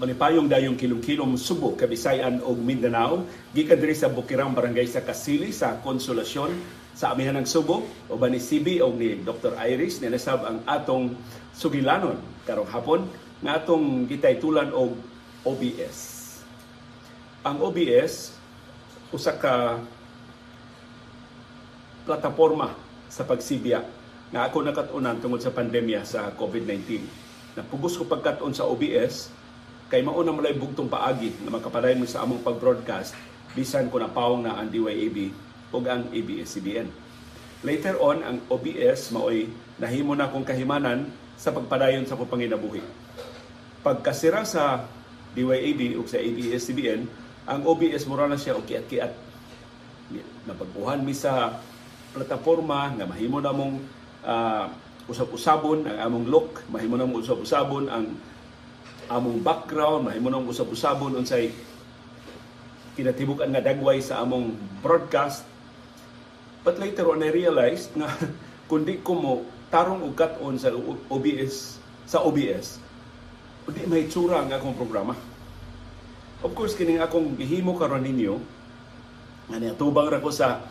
Malipayong dayong kilom-kilom Subo, Kabisayan ug Mindanao, gikan diri sa Bukirang Barangay sa Kasili sa Konsolasyon sa amihan ng Subo o ba ni CB o ni Dr. Iris nasab ang atong sugilanon karong hapon nga atong gitaytulan og OBS. Ang OBS usa ka plataporma sa pagsibiya nga ako nakatunan tungod sa pandemya sa COVID-19. Napugos ko pagkaton sa OBS kay mao na malay bugtong paagi na makapadayon mo sa among pag-broadcast bisan ko napawong na ang DYAB ug ang ABS-CBN. Later on, ang OBS maoy nahimo na kong kahimanan sa pagpadayon sa panginabuhi. Pagkasira sa DYAB ug sa ABS-CBN, ang OBS mura na siya og kiat-kiat. Napagbuhan mi sa plataforma nga mahimo na mong uh, usab-usabon ang among look, mahimo na mong usab-usabon ang among background, mahimo nang usab-usabon unsay kinatibuk-an nga dagway sa among broadcast. But later on I realized nga kundi ko mo tarong og kat-on sa OBS sa OBS, di may tsura ang akong programa. Of course, kining akong gihimo karon ninyo, nga niatubang ra ko sa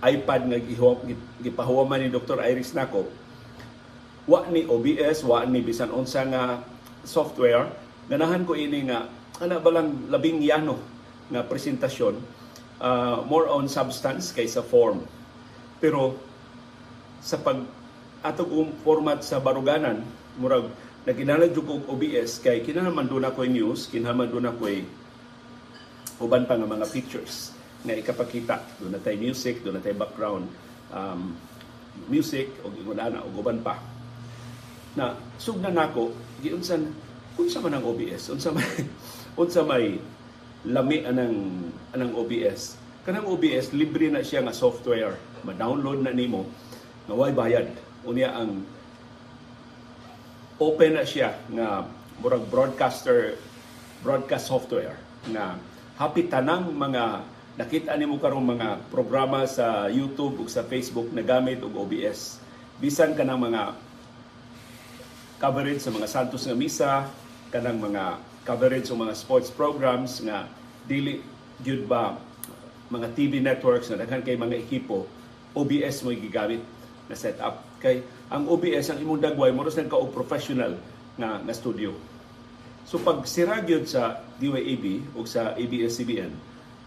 iPad nga gipahuwaman ni Dr. Iris nako, wa ni OBS, wa ni bisan unsa nga software, ganahan ko ini nga ana balang labing yano nga presentasyon uh, more on substance kaysa form. Pero sa pag atong format sa baruganan, murag naginala jud og OBS kay kinahanglan do na ko news, kinahanglan do na ko uban pa nga mga pictures nga ikapakita. Do na tay music, do na tay background um, music o gingunana o uban pa na sugna nako giunsan unsa man ang OBS unsa may unsa may lami anang anang OBS kanang OBS libre na siya nga software. Ma-download na nimo. Nga way bayad. Unya ang open na siya nga murag broadcaster broadcast software nga hapit tanang mga nakita nimo karong mga programa sa YouTube ug sa Facebook na gamit og OBS bisan kanang mga coverage sa mga santos nga misa, kanang mga coverage sa mga sports programs nga dili gyud ba mga TV networks na daghan kay mga ekipo OBS mo gigamit na setup. Kay ang OBS ang imong dagway mo ka professional nga nga studio. So pag sira gyud sa DYAB o sa ABS-CBN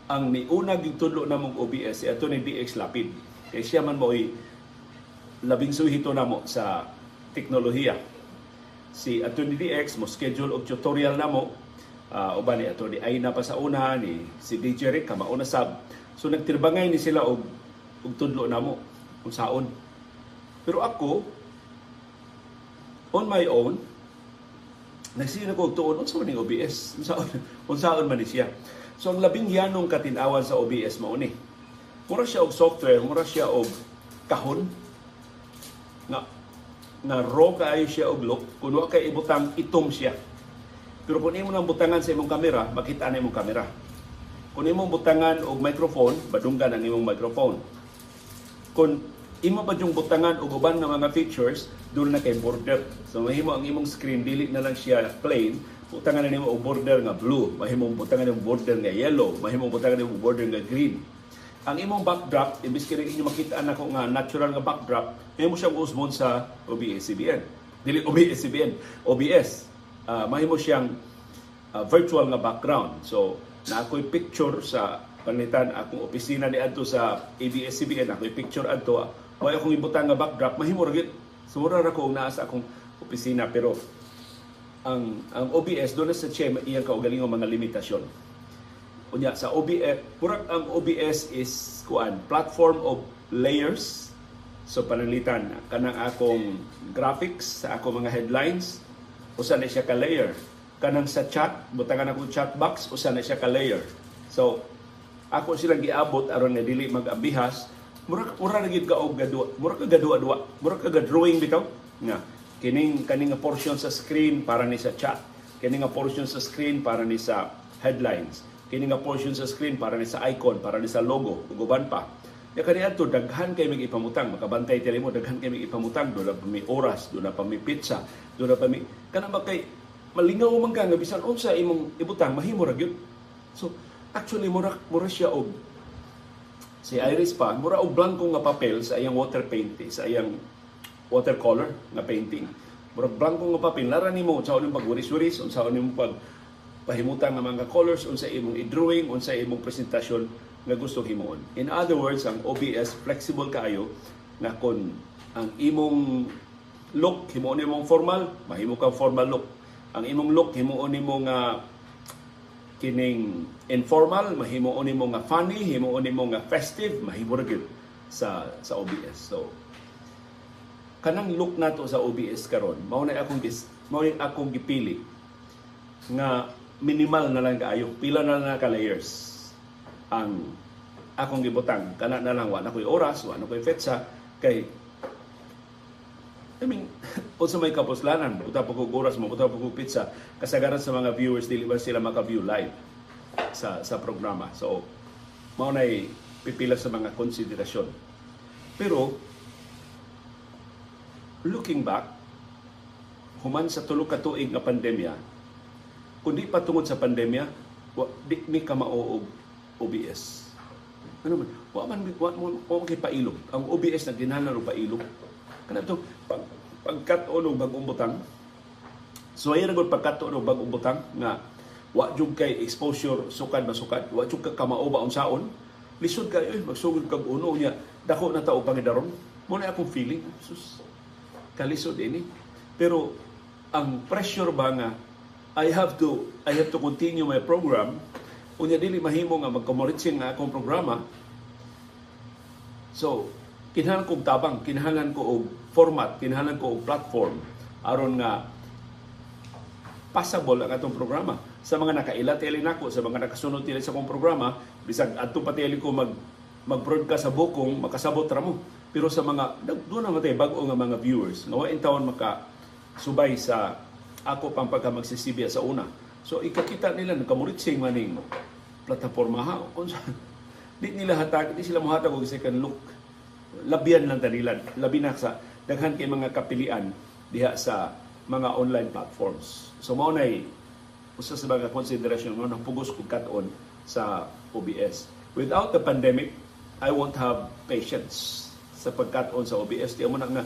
ang niuna gyud tudlo namong OBS si ato ni DX Lapid. Kay siya man mo labing suhito namo sa teknolohiya si Attorney DX mo schedule og tutorial namo. Uh, uban ni Attorney Aina pa sa una ni si DJ Rick kamauna sab. So nagtirbangay ni sila og og tudlo namo kung saon. Pero ako on my own nagsiya ko tuon unsa man ning OBS unsaon unsaon man ni siya? So ang labing yanong katinawan sa OBS mao ni. Mura siya og software mura siya og kahon. Nga na raw kaayo siya og look kuno kay ibutang itom siya. Pero kung imo nang butangan sa imong kamera makita na imong kamera. Kung imong butangan og microphone badunggan ang imong microphone. Kung imo ba yung butangan og uban nga mga features doon na kay border. So mahimo ang imong screen dili na lang siya plain. Butangan na nimo og border nga blue. Mahimo butangan ng border nga yellow. Mahimo butangan ng border nga green ang imong backdrop, imbis kini inyo makita na ko nga natural nga backdrop, mo siyang usbon sa OBS-CBN. Dili OBS-CBN, OBS. Uh, mahimo siyang uh, virtual nga background. So, na ako'y picture sa panitan akong opisina ni adto sa ABS-CBN, ako'y picture adto, way akong ibutang nga backdrop, mahimo ra. Sumura ra ko naa sa akong opisina pero ang ang OBS doon sa CHEM iyang kaugalingong mga limitasyon Unya sa OBS, murag ang OBS is kuan platform of layers. So pananglitan kanang akong graphics sa ako mga headlines usa na siya ka layer. Kanang sa chat, butangan akong chat box usa na siya ka layer. So ako silang giabot aron nga dili mag-abihas mura mura na gid ka gadua mura ka gadua dua mura ka drawing bitaw nga kining kaning nga portion sa screen para ni sa chat kining nga portion sa screen para ni sa headlines kini nga portion sa screen para ni sa icon, para ni sa logo, uguban pa. Ya kani adto daghan kay mig ipamutang, makabantay tele mo daghan kay mig ipamutang, do pa mi oras, do na pa mi pizza, do na pa mi kana ba kay malingaw man ka nga bisan unsa imong ibutang mahimo ra gyud. So actually mura mura siya og si Iris pa mura og blanco nga papel sa iyang water painting sa iyang watercolor nga painting. Mura blanco nga papel lara nimo unsa imong pagwiris-wiris unsa imong pag pahimutan nga mga colors unsa imong i-drawing unsa imong presentasyon nga gusto himuon. In other words, ang OBS flexible kaayo na kon ang imong look himuon imong formal, mahimo kang formal look. Ang imong look himuon nimo nga kining informal, mahimuon nimo nga funny, himuon nimo nga festive, mahimo gyud sa sa OBS. So kanang look nato sa OBS karon, mao na akong mao akong gipili nga minimal na lang kaayo, pila na lang ka layers ang akong gibutang. Kana na lang wa na koy oras wa na koy fetsa kay I mean, unsa may kapuslanan, buta pa kog oras mo, buta pa kog pizza, kasagaran sa mga viewers dili ba sila maka-view live sa sa programa. So, mao nay pipila sa mga konsiderasyon. Pero looking back, human sa tulo ka tuig nga pandemya, kundi pa tungod sa pandemya, wa, di mi ka mao OBS. Ano man, wa man wa mo wa kay pailog. Ang OBS na ginahanglan og pailog. Kana to pag pagkat-on og bagong butang. So ay gud pagkat-on og bagong butang nga wa jud kay exposure sukad masukad, wa jud ka kamao ba unsaon. Lisod kay eh, magsugod kag uno niya dako na tao pangidaron. Mo na akong feeling, sus kalisod ini. Pero ang pressure ba nga I have to I have to continue my program. Unya dili mahimo nga magkomoritsing nga akong programa. So kinahanglan kog tabang kinahanglan ko og format kinahanglan ko og platform aron nga passable ang atong programa. Sa mga nakaila tele nako sa mga nakasunod tele sa akong programa bisag adto pa tele ko mag mag-broadcast sa bukong makasabot ra mo. Pero sa mga doon na matay bag-o nga mga viewers wa in taon maka subay sa ako pang pagka magsisibya sa una So ikakita nila nakamuritsing maning plataporma ha. Unsa di nila hatag, di sila mohatag og second look. Labian lang tanilan. Labi na sa daghan kay mga kapilian diha sa mga online platforms. So mao nay usa sa mga konsiderasyon mo nang pugos ko kat-on sa OBS. Without the pandemic, I won't have patience sa pagkat-on sa OBS. Di mo na nga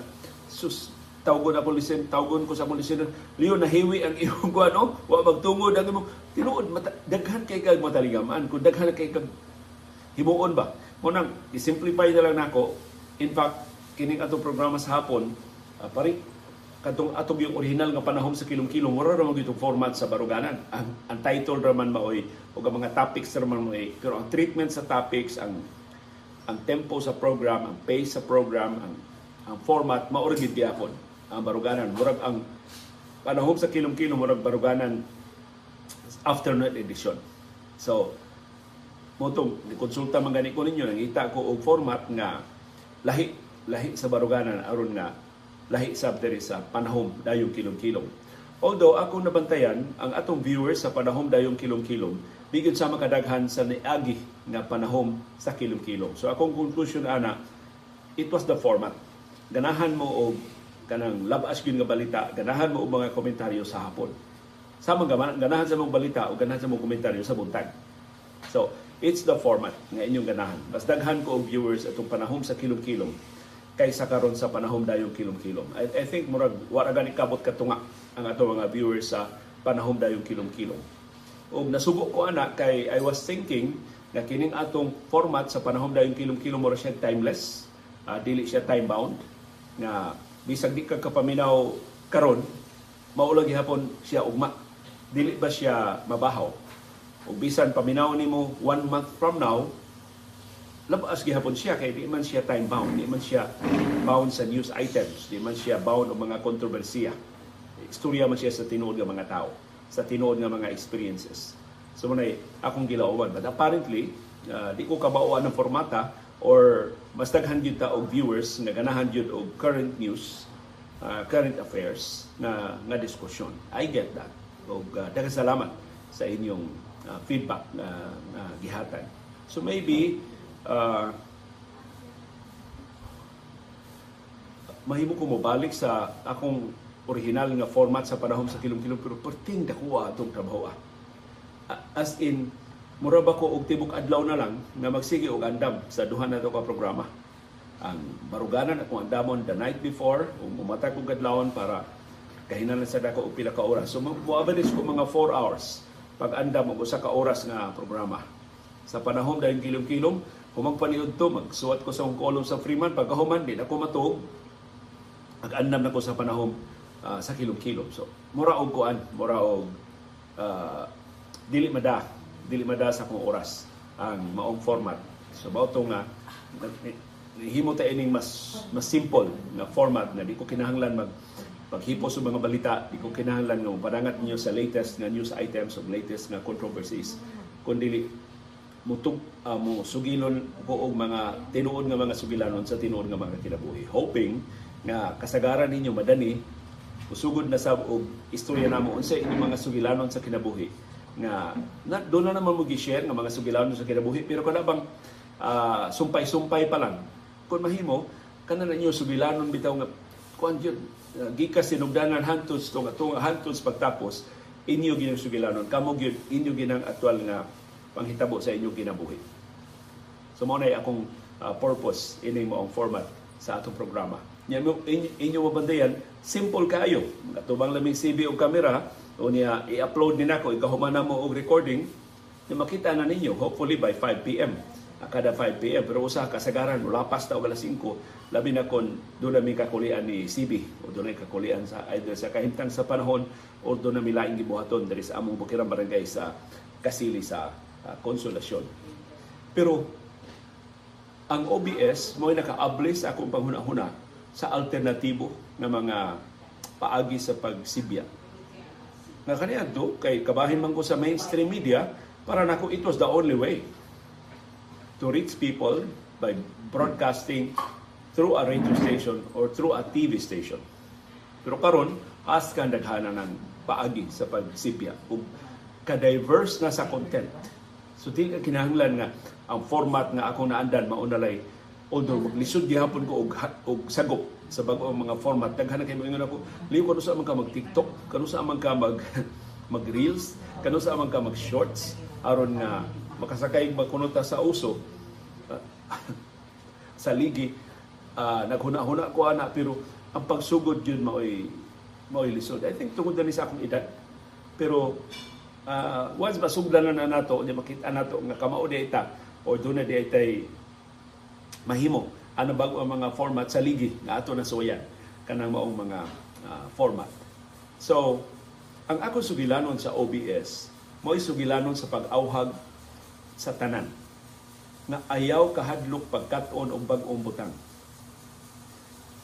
sus tawgon ako listen, tawgon ko sa akong listener, Leo, nahiwi ang iyong kuha, no? Wa magtungod ang imong, tinuod, mata, daghan kay kag mataligamaan, kung daghan kay kag himuon ba? Munang, i-simplify na lang nako. In fact, kining atong programa sa hapon, uh, pari, katong atong yung original nga panahon sa kilong-kilong, mura ra itong format sa baruganan. Ang, ang title raman maoy, o ang mga topics raman maoy, pero ang treatment sa topics, ang ang tempo sa program, ang pace sa program, ang ang format maurigid gyapon ang baruganan. Murag ang panahon sa kilom-kilom, murag baruganan afternoon edition. So, motong konsulta man gani ko ninyo nangita ko og format nga lahi lahi sa baruganan aron nga lahi sa diri sa panahom dayong kilom-kilom. Although ako nabantayan ang atong viewers sa panahom dayong kilom-kilom bigod sa makadaghan sa niagi nga panahom sa kilom-kilom. So akong conclusion ana it was the format. Ganahan mo og kanang labas gyud nga balita ganahan mo og mga komentaryo sa hapon. Sama ganahan sa mong balita o ganahan sa mong komentaryo sa buntag. So it's the format nga inyong ganahan. Mas daghan ko og viewers atong panahom sa kilom-kilom kaysa karon sa panahom dayong kilom-kilom. I, I think murag wala gani kabot katunga ang ato mga viewers sa panahom dayong kilom-kilom. Ug nasugo ko ana kay I was thinking na kining atong format sa panahom dayong kilom-kilom mura siya timeless. Uh, dili siya time bound nga bisag di ka kapaminaw karon maulang gihapon siya ugma. Dili ba siya mabahaw? Ug bisan paminaw nimo one month from now labas gihapon siya kay di man siya time bound di man siya bound sa news items di man siya bound og mga kontrobersiya. Istorya man siya sa tinuod nga mga tao sa tinuod nga mga experiences. So man akong gilauban. But apparently uh, di ko kabauan ng formata or mas daghan gyud ta og viewers nga ganahan gyud og current news, uh, current affairs nga nga diskusyon. I get that. Og uh, daghang salamat sa inyong uh, feedback na uh, gihatan. So maybe uh, mahimo ko mobalik sa akong original nga format sa panahon sa kilom-kilom pero perting dakuha atong trabaho. ah. As in mura ba ko og tibok adlaw na lang nga magsige og andam sa duha na ka programa. Ang baruganan akong andamon the night before ug umatag og adlawon para kahinan sa dako og pila ka oras. So mo-average ko mga 4 hours pag andam og usa ka oras nga programa. Sa panahon dahil kilom-kilom, humang paniud to, magsuwat ko sa akong kolom sa Freeman, pagkahuman, di na ako matuog, nag-andam na ko sa panahon ah, sa kilom-kilom. So, mura og kuan, mura og ah, dili mada, dili mada sa akong oras ang maong format. So, bao to nga, himo ta ining mas mas simple na format na di ko kinahanglan mag paghipo sa mga balita, di ko kinahanglan nga padangat niyo sa latest nga news items o latest nga controversies. Kundi mutug uh, mo sugilon ko og mga tinuod nga mga sugilanon sa tinuod nga mga kinabuhi. Hoping nga kasagaran ninyo madani usugod na sab og istorya namo unsa inyong mga sugilanon sa kinabuhi nga na doon na naman mo gi-share nga mga sugilanon sa kinabuhi pero kada bang ah, sumpay-sumpay pa lang kung mahimo kana na ninyo sugilanon bitaw nga kuan jud uh, gikas sinugdanan hantos tong atong hantos pagtapos inyo ginang sugilanon kamo gyud inyo ginang aktual nga panghitabo sa inyong kinabuhi So mao na akong uh, purpose ini mo ang format sa atong programa. Inyo, inyo mabandayan simple kaayo. Katubang laming CV o kamera o niya i-upload ni nako ikahuman na mo og recording na makita na ninyo hopefully by 5 PM Ah, kada 5 PM pero usa kasagaran mula pas ta og alas 5 labi na kon doon na may kakulian ni CB o doon na kakulian sa either sa kahimtang sa panahon o doon na milaing gibuhaton diri sa among bukirang barangay sa Kasili sa ah, Konsolasyon. Pero ang OBS mo nakaabli sa akong panghuna-huna sa alternatibo nga mga paagi sa pagsibya. Nga kaniya to, kay kabahin man ko sa mainstream media, para nako it was the only way to reach people by broadcasting through a radio station or through a TV station. Pero karon as ka daghana ng paagi sa pagsibya ug ka-diverse na sa content. So di kinahanglan nga ang format nga ako naandan maunalay although maglisod gihapon ko og og sagop sa bag-o mga format. Daghan kay mga ako liw kanu sa man ka mag TikTok kanu sa man ka mag mag reels kanu sa man ka mag shorts aron nga makasakay magkunota sa uso? Sa ligi ah, naghuna-huna ko ana pero ang pagsugod yun maoy maoy lisod. I think tungod ni sa akong edad. Pero uh, once masugdan na nato nya makita nato nga kamao di ita or doon di itay mahimo ano bago ang mga format sa ligi? Nga ato na suwayan. Kanang maong mga ah, format. So ang ako sugilanon sa OBS mo'y sugilanon sa pag-awhag sa tanan. Nga ayaw kahadlok pagkat-on og bag-ong butang.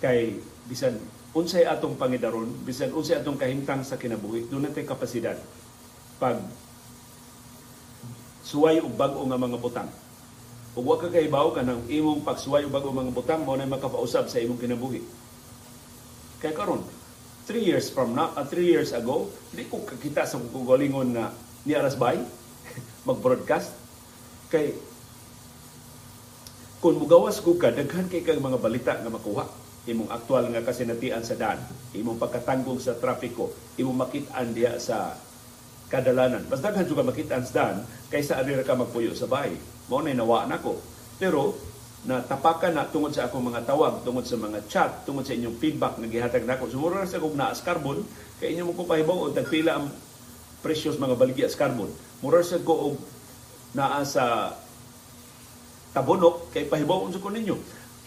Kay bisan unsay atong pangidaron bisan unsay atong kahimtang sa kinabuhi doon natay kapasidad pag suway og bag-o nga mga butang ug wa ka kahibaw kanang imong pagsuway og bag-o mga butang mao na makapausab sa imong kinabuhi kay karon 3 years from now, 3 years ago, di ko kakita sa kugalingon na ni Aras Bay mag-broadcast kay kung mugawas ko ka, daghan kay kang mga balita nga makuha. Imong aktual nga kasinatian sa daan, imong pagkatanggong sa trafiko, imong makitaan diya sa kadalanan. Mas daghan juga makitaan sa daan kaysa adira ka magpuyo sa bahay. Mao na nawa na ko. Pero natapakan na tungod sa akong mga tawag, tungod sa mga chat, tungod sa inyong feedback na gihatag nako. Sumuro na sa kong naas carbon, kay inyo mo ko pahibaw o tagpila ang precious mga baligya sa carbon. Mura sa ko og naa sa tabunok kay pahibaw unsa ko ninyo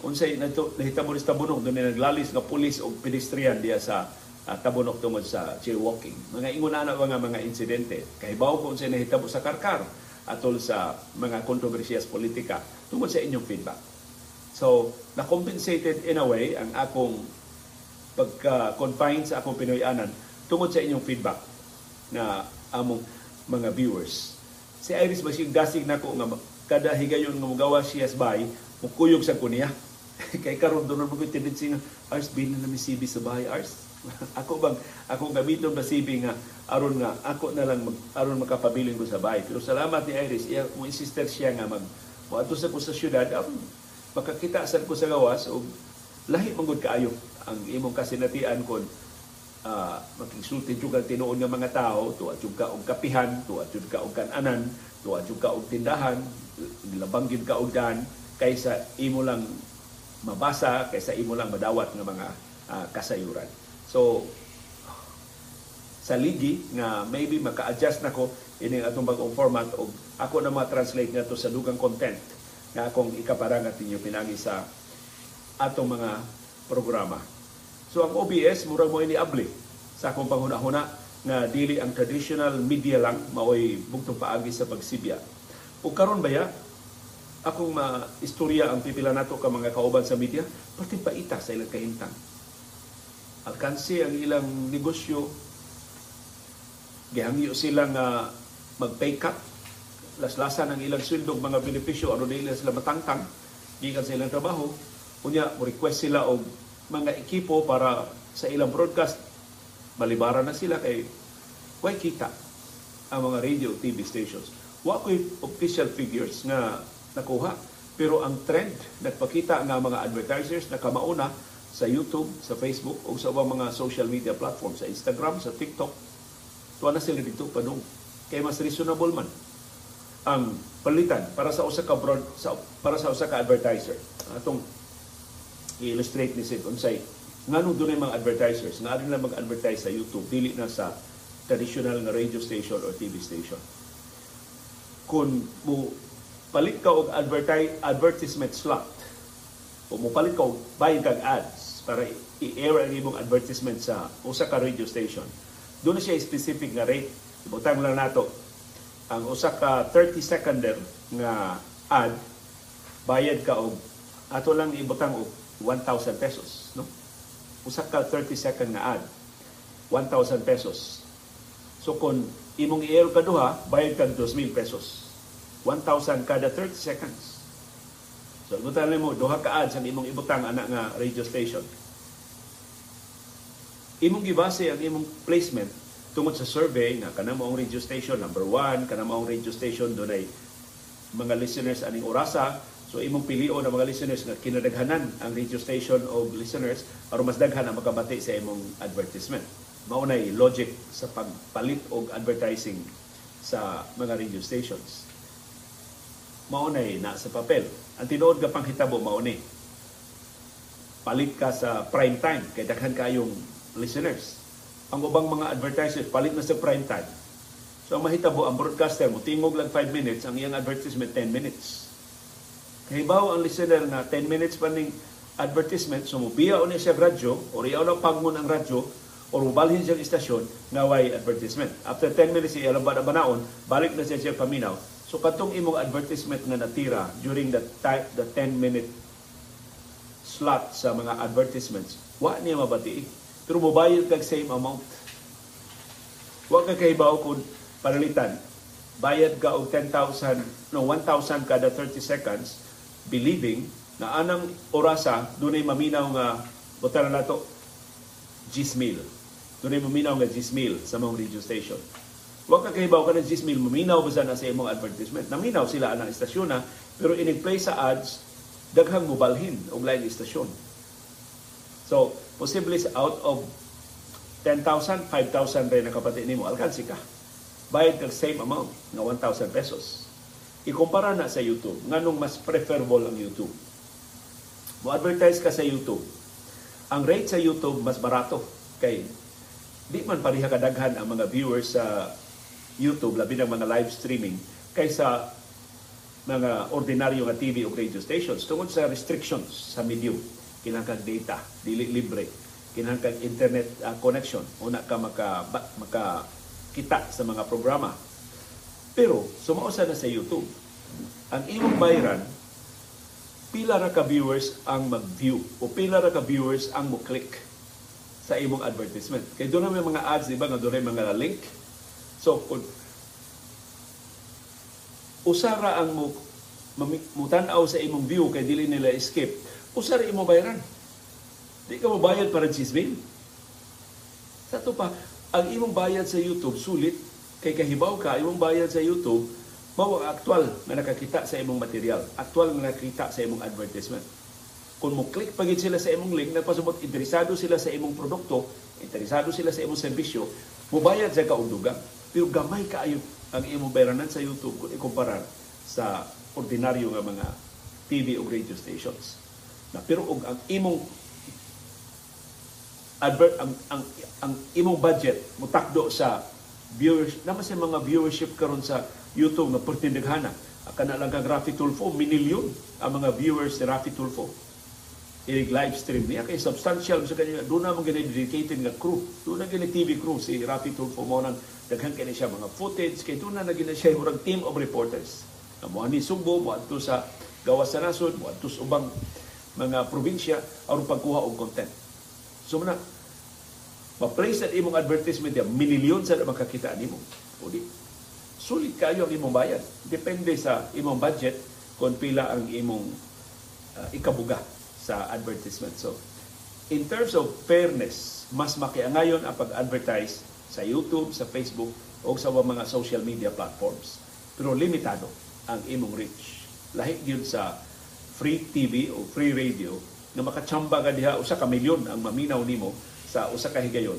unsay nahitabo sa tabunok doon naglalis nga pulis o pedestrian diya sa ah, tabunok tungod sa jaywalking mga ingon ana mga mga insidente kahibaw ko unsay nahitabo sa karkar atol sa mga kontrobersiyas politika tungod sa inyong feedback so na compensated in a way ang akong pagka-confine sa akong Pinoyanan tungod sa inyong feedback na among mga viewers. Si Iris Basig gasig nako nga kada higayon nga mugawa siya sa bahay, mukuyog sa kuniya. Kay karon doon mo ko tendency nga Ars bin na mi CB sa bahay Ars. ako bang ako gamiton ba CB nga aron nga ako na lang mag, aron makapabiling ko sa bahay. Pero salamat ni Iris, iya mo insister siya nga mag moadto sa ko sa syudad aron makakita sad ko sa gawas og lahi manggod kaayo ang imong kasinatian kon uh, makigsulti jud tinuon nga mga tao, tuwa jud ka og kapihan, tuwa jud ka og kananan, tuwa jud ka og tindahan, labang gyud ka og dan kaysa imo lang mabasa, kaysa imo lang madawat nga mga uh, kasayuran. So sa ligi nga maybe maka-adjust nako ini atong bagong format og ako na ma-translate nga to sa dugang content nga akong ikaparang at inyo pinagi sa atong mga programa. So ang OBS murag mo ini abli sa akong panghuna-huna nga dili ang traditional media lang maoy bugtong paagi sa pagsibya. O karon baya akong ma-istorya ang pipila nato ka mga kauban sa media, pati paita sa ilang kahintang. Alkansi ang ilang negosyo, gihangyo sila nga mag-pay cut, laslasan ang ilang sweldo mga benepisyo aron dili sila matangtang gikan sa ilang trabaho. Unya request sila og mga ekipo para sa ilang broadcast malibaran na sila kay way kita ang mga radio TV stations. Wa ko'y official figures nga nakuha. Pero ang trend, nagpakita nga mga advertisers na kamauna sa YouTube, sa Facebook, o sa mga social media platforms, sa Instagram, sa TikTok, tuwa na sila dito padung. Kay mas reasonable man ang palitan para sa usa ka broad sa para sa usa ka advertiser. Atong i-illustrate ni Sid unsay nganong dunay mga advertisers. Nga lang mag-advertise sa YouTube dili na sa traditional nga radio station or TV station. Kung mo palit ka og advertise advertisement slot o mo palit ka og bayad kag ads para i-air ang imong advertisement sa usa ka radio station doon siya specific nga rate. Ibutang lang nato ang usa ka 30 seconder nga ad bayad ka og ato lang ibutang og 1,000 pesos, no? Usa ka 30 second nga ad 1,000 pesos. So kung imong i-air ka duha, bayad ka 2,000 pesos. 1,000 kada 30 seconds. So ibutang mo duha ka ads ang imong ibutang ana nga radio station. Imong gibase ang imong placement tungod sa survey nga kana maong radio station number one, kana maong radio station dunay mga listeners aning orasa. So imong pilion ang mga listeners nga kinadaghanan ang radio station o listeners aron mas daghan ang makabati sa imong advertisement. Mao nay logic sa pagpalit og advertising sa mga radio stations mao nay na sa papel ang tinuod nga panghitabo mao ni palit ka sa prime time kay daghan kayong listeners. Ang ubang mga advertisers, palit na sa prime time. So ang mahitabo, ang broadcaster mo, tingog lang 5 minutes, ang iyang advertisement 10 minutes. Kahibaw ang listener na 10 minutes pa ning advertisement, so mubiya niya siya radyo, o riyaw lang pagmon ang radyo, o mubalhin siyang istasyon, nga way advertisement. After 10 minutes, siya lang ba banaon, balik na siya siya paminaw. So katong imong advertisement nga natira during the, time, the 10 minute slot sa mga advertisements, wa niya mabati pero mobayad kag same amount. Wa ka kahibaw kung panalitan. Bayad ka og 10,000, no, 1,000 kada 30 seconds, believing na anang orasa, dunay maminaw nga, buta na nato, gismil. Dunay maminaw nga gismil sa mga radio station. Huwag ka kahibaw ka ng gismil, maminaw ba na sa imong advertisement? Naminaw sila ang istasyon na, pero in-play sa ads, daghang mobalhin og lain istasyon. So, posible out of 10,000, 5,000 rin ang kapatid nimo, alkansi ka. Bayad kag same amount, nga 1,000 pesos. Ikumpara na sa YouTube, nganong mas preferable ang YouTube. Mo advertise ka sa YouTube. Ang rate sa YouTube mas barato kay di man pareha kadaghan ang mga viewers sa YouTube labi ng mga live streaming kaysa mga ordinaryo nga TV o radio stations. Tungod sa restrictions sa medium kinahanglan data dili libre kinahanglan internet uh, connection una ka maka maka kita sa mga programa. Pero sumausa na sa YouTube. Ang imong bayaran pila ra ka viewers ang mag-view o pila ra ka viewers ang mo click sa imong advertisement. Kay doon may mga ads di ba nga doon mga link so kung usara ang mo mutan-aw sa imong view kay dili nila escape usar imo bayaran. Di ka mabayad para chismin. Sa to pa, ang imong bayad sa YouTube sulit kay kahibaw ka imong bayad sa YouTube mao aktual nga nakakita sa imong material, aktual nga nakakita sa imong advertisement. Kung mo click pagit sila sa imong link, nagpasubot interesado sila sa imong produkto, interesado sila sa imong serbisyo, mubayad sa kaundugan. Pero gamay kaayo ang imong bayranan sa YouTube kung ikumparar sa ordinaryo nga mga TV o radio stations. Na pero og ang imong advert ang ang, ang imong budget mutakdo sa viewers naman sa mga viewership karon sa YouTube na pertindaghana kana lang kang Rafi Tulfo minilyon ang mga viewers ni Rafi Tulfo. I live stream niya. Kay substantial sa kanya. Doon na mga dedicated nga crew. Doon na TV crew si Rafi Tulfo. Mo nang daghan kani siya mga footage kay doon na nagina siya murag team of reporters. Na mo ni Sugbo mo adto sa gawas sa nasod mo adto sa ubang mga probinsya aron pagkuha og content. So na ma-place at imong advertisement ya minilyon sa makakita nimo. O di sulit kayo ang imong bayad. Depende sa imong budget kung pila ang imong uh, ikabuga sa advertisement. So in terms of fairness mas makiangayon ang pag-advertise sa YouTube, sa Facebook o sa mga social media platforms pero limitado ang imong reach lahi gyud sa free TV o free radio na makachamba ka diha usa ka milyon ang maminaw nimo sa usa ka higayon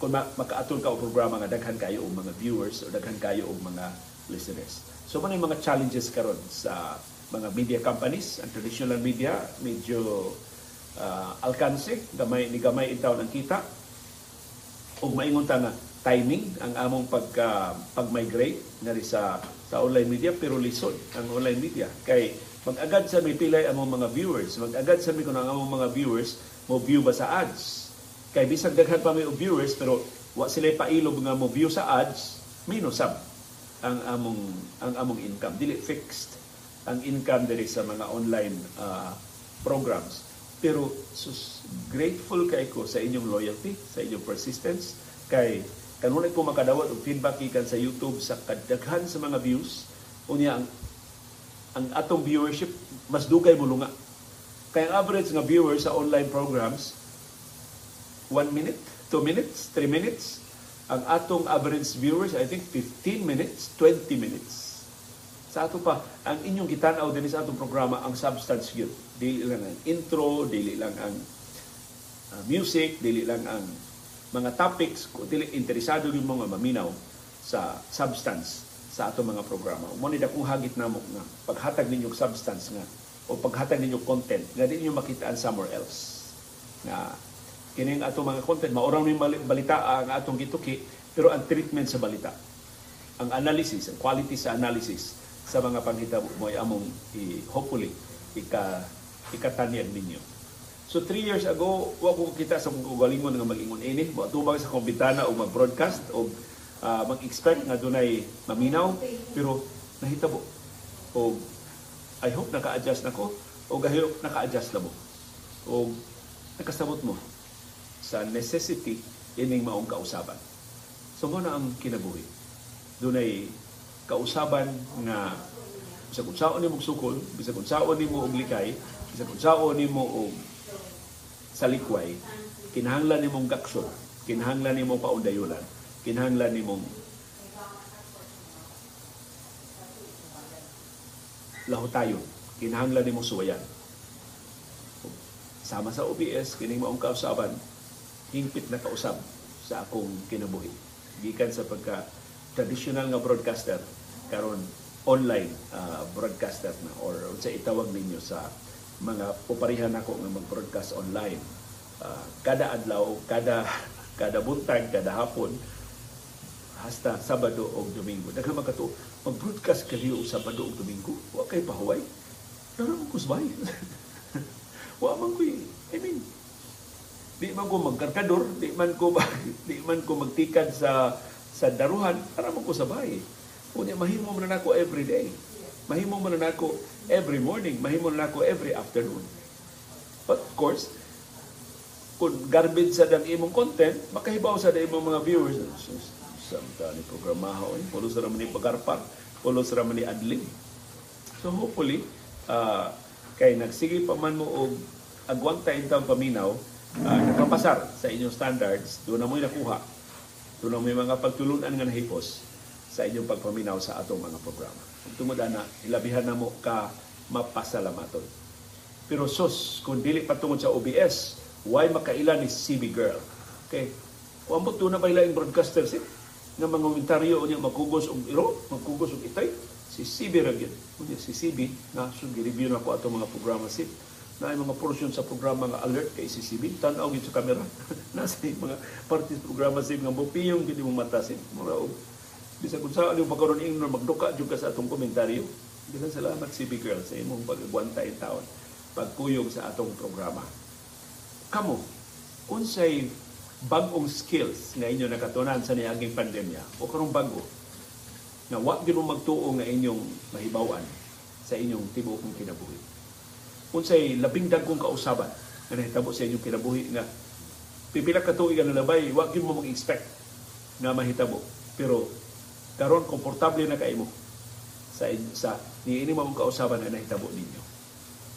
kung makaatol ka og programa nga daghan kayo og mga viewers o daghan kayo og mga listeners. So man mga challenges karon sa mga media companies, ang traditional media medyo uh, alkanse, gamay ni gamay intaw ang kita. Ug maingon ta nga timing ang among pagka pag-migrate ngari sa sa online media pero lisod ang online media. Kay mag-agad sa mi pilay among mga viewers, mag-agad sa mi kun ang among mga viewers mo view ba sa ads. Kay bisag daghan pa may viewers pero wa sila pailog nga mo view sa ads, minus sab ang among ang among income. Dili fixed ang income diri sa mga online uh, programs. Pero sus, grateful kay ko sa inyong loyalty, sa inyong persistence kay kanunay ko makadawat og feedback ikan sa YouTube sa kadaghan sa mga views unya ang ang atong viewership mas dugay mo lunga. Kay ang average nga viewers sa online programs 1 minute, 2 minutes, 3 minutes. Ang atong average viewers, I think 15 minutes, 20 minutes. Sa ato pa, ang inyong gitanaw din sa atong programa, ang substance yun. Dili lang ang intro, dili lang ang uh, music, dili lang ang mga topics, kung dili interesado yung mga maminaw sa substance sa ato mga programa. Mo ni kung hagit namo nga paghatag ninyong substance nga o paghatag ninyong content nga di niyo makitaan somewhere else. Na kining ato mga content mauraw ni balita ang atong gituki pero ang treatment sa balita ang analysis ang quality sa analysis sa mga panghitabo mo among i, hopefully ika ikatanyag ninyo. So three years ago wa ko kita sa kung galingon nga magingon ini. Mo tubang sa kompitana o mag-broadcast o uh, mag-expect nga dunay maminaw. Pero nahitabo. O I hope naka-adjust nako. O gahilok naka-adjust na mo o nakasabot mo sa necessity ining maong kausaban. So mo na ang kinabuhi. Dunay kausaban nga bisag unsaon nimo sukol, bisag unsaon nimo og likay, bisag unsaon nimo og salikway, kinahanglan nimong gaksyon, kinahanglan nimo paundayolan, kinahanglan nimong lahutayon, kinahanglan nimo suwayan. Sama sa OBS, kining maong kausaban, hingpit na kausab sa akong kinabuhi. Gikan sa pagka traditional nga broadcaster karon online uh, broadcaster na or sa itawag ninyo sa mga puparihan ako nga mag-broadcast online. Uh, kada adlaw, kada kada buntag, kada hapon hasta Sabado o Domingo. Daghang makato mag-broadcast kaliyo Sabado o Domingo. Wa kay pahuway. Mo kusbay. Wa man ko I mean, di man ko magkarkador, di man ko di man ko magtikad sa sa daruhan para man ko sa bahay. Unya mahimo man nako every day. Mahimo man nako every morning, mahimo man nako every afternoon. But of course, kung garbage sa dang imong content, makahibaw sa dang imong mga viewers. Samta ni programaho, eh. pulo sa raman ni pagarpar, pulo sa raman ni adlin. So hopefully, uh, kay nagsige pa man mo og agwang ta intang paminaw, uh, nakapasar sa inyong standards, doon na mo'y nakuha. Doon na mo'y mga pagtulunan nga nahipos sa inyong pagpaminaw sa atong mga programa. Tumuda na, ilabihan na mo ka mapasalamaton. Pero sus, kung dili patungod sa OBS, why makailan ni CB Girl? Kay kung ambot na ba ilaing broadcaster si nga mga komentaryo niya magkugos og iro, magkugos og itay, si CB ra gyud. Unya si CB na so review na ko ato mga programa si na mga portion sa programa nga alert kay si CB tan-aw gyud sa camera nasa yung mga parties programa si nga bupiyong gyud mo mata si mura og bisa kung saan yung magkaroon ingnon magduka jud ka sa atong komentaryo. Bisan salamat CB girl sa imong pag-agwanta in taon pagkuyog sa atong programa. Kamo, unsay bagong skills nga inyo nakatunan sa niaging pandemya o karong bago na wa gyud magtuo nga inyong mahibawan sa inyong tibuokong kinabuhi. Unsay labing dagkong kausaban nga nahitabo sa inyong kinabuhi nga pipila ka tuig nga labay wa gyud mo mag-expect nga mahitabo pero karon komportable na kaimo sa sa niini mo kausaban nga nahitabo ninyo.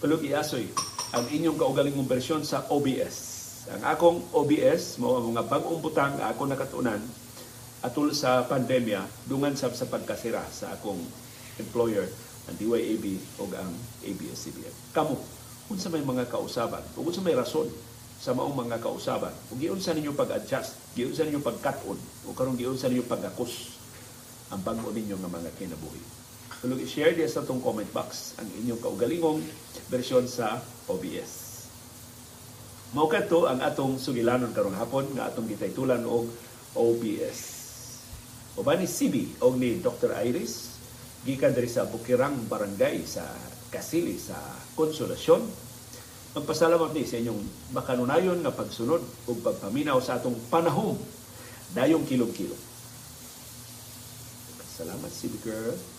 Pero iasoy ang inyong kaugalingong bersyon sa OBS. Ang akong OBS, mo ang mga bagong butang ako nakatunan atul sa pandemya, dungan sab sa pagkasira sa akong employer, ang DYAB o ang ABS-CBN. Kamu, unsa may mga kausaban, ug unsa may rason sa maong mga kausaban, ug giunsa ninyo pag-adjust, giunsa ninyo pagkat-on, o karon giunsa ninyo pag-akos ang bago ninyo nga mga kinabuhi. Tulog i-share diya sa itong comment box ang inyong kaugalingong bersyon sa OBS. Mao kadto ang atong sugilanon karong hapon nga atong gitaytulan og OBS. Uban ni CB o ni Dr. Iris gikan diri sa Bukirang Barangay sa Kasili sa Konsolasyon. Magpasalamat ni sa inyong makanunayon nga pagsunod ug pagpaminaw sa atong panahon dayong kilom-kilom. Salamat CB girl.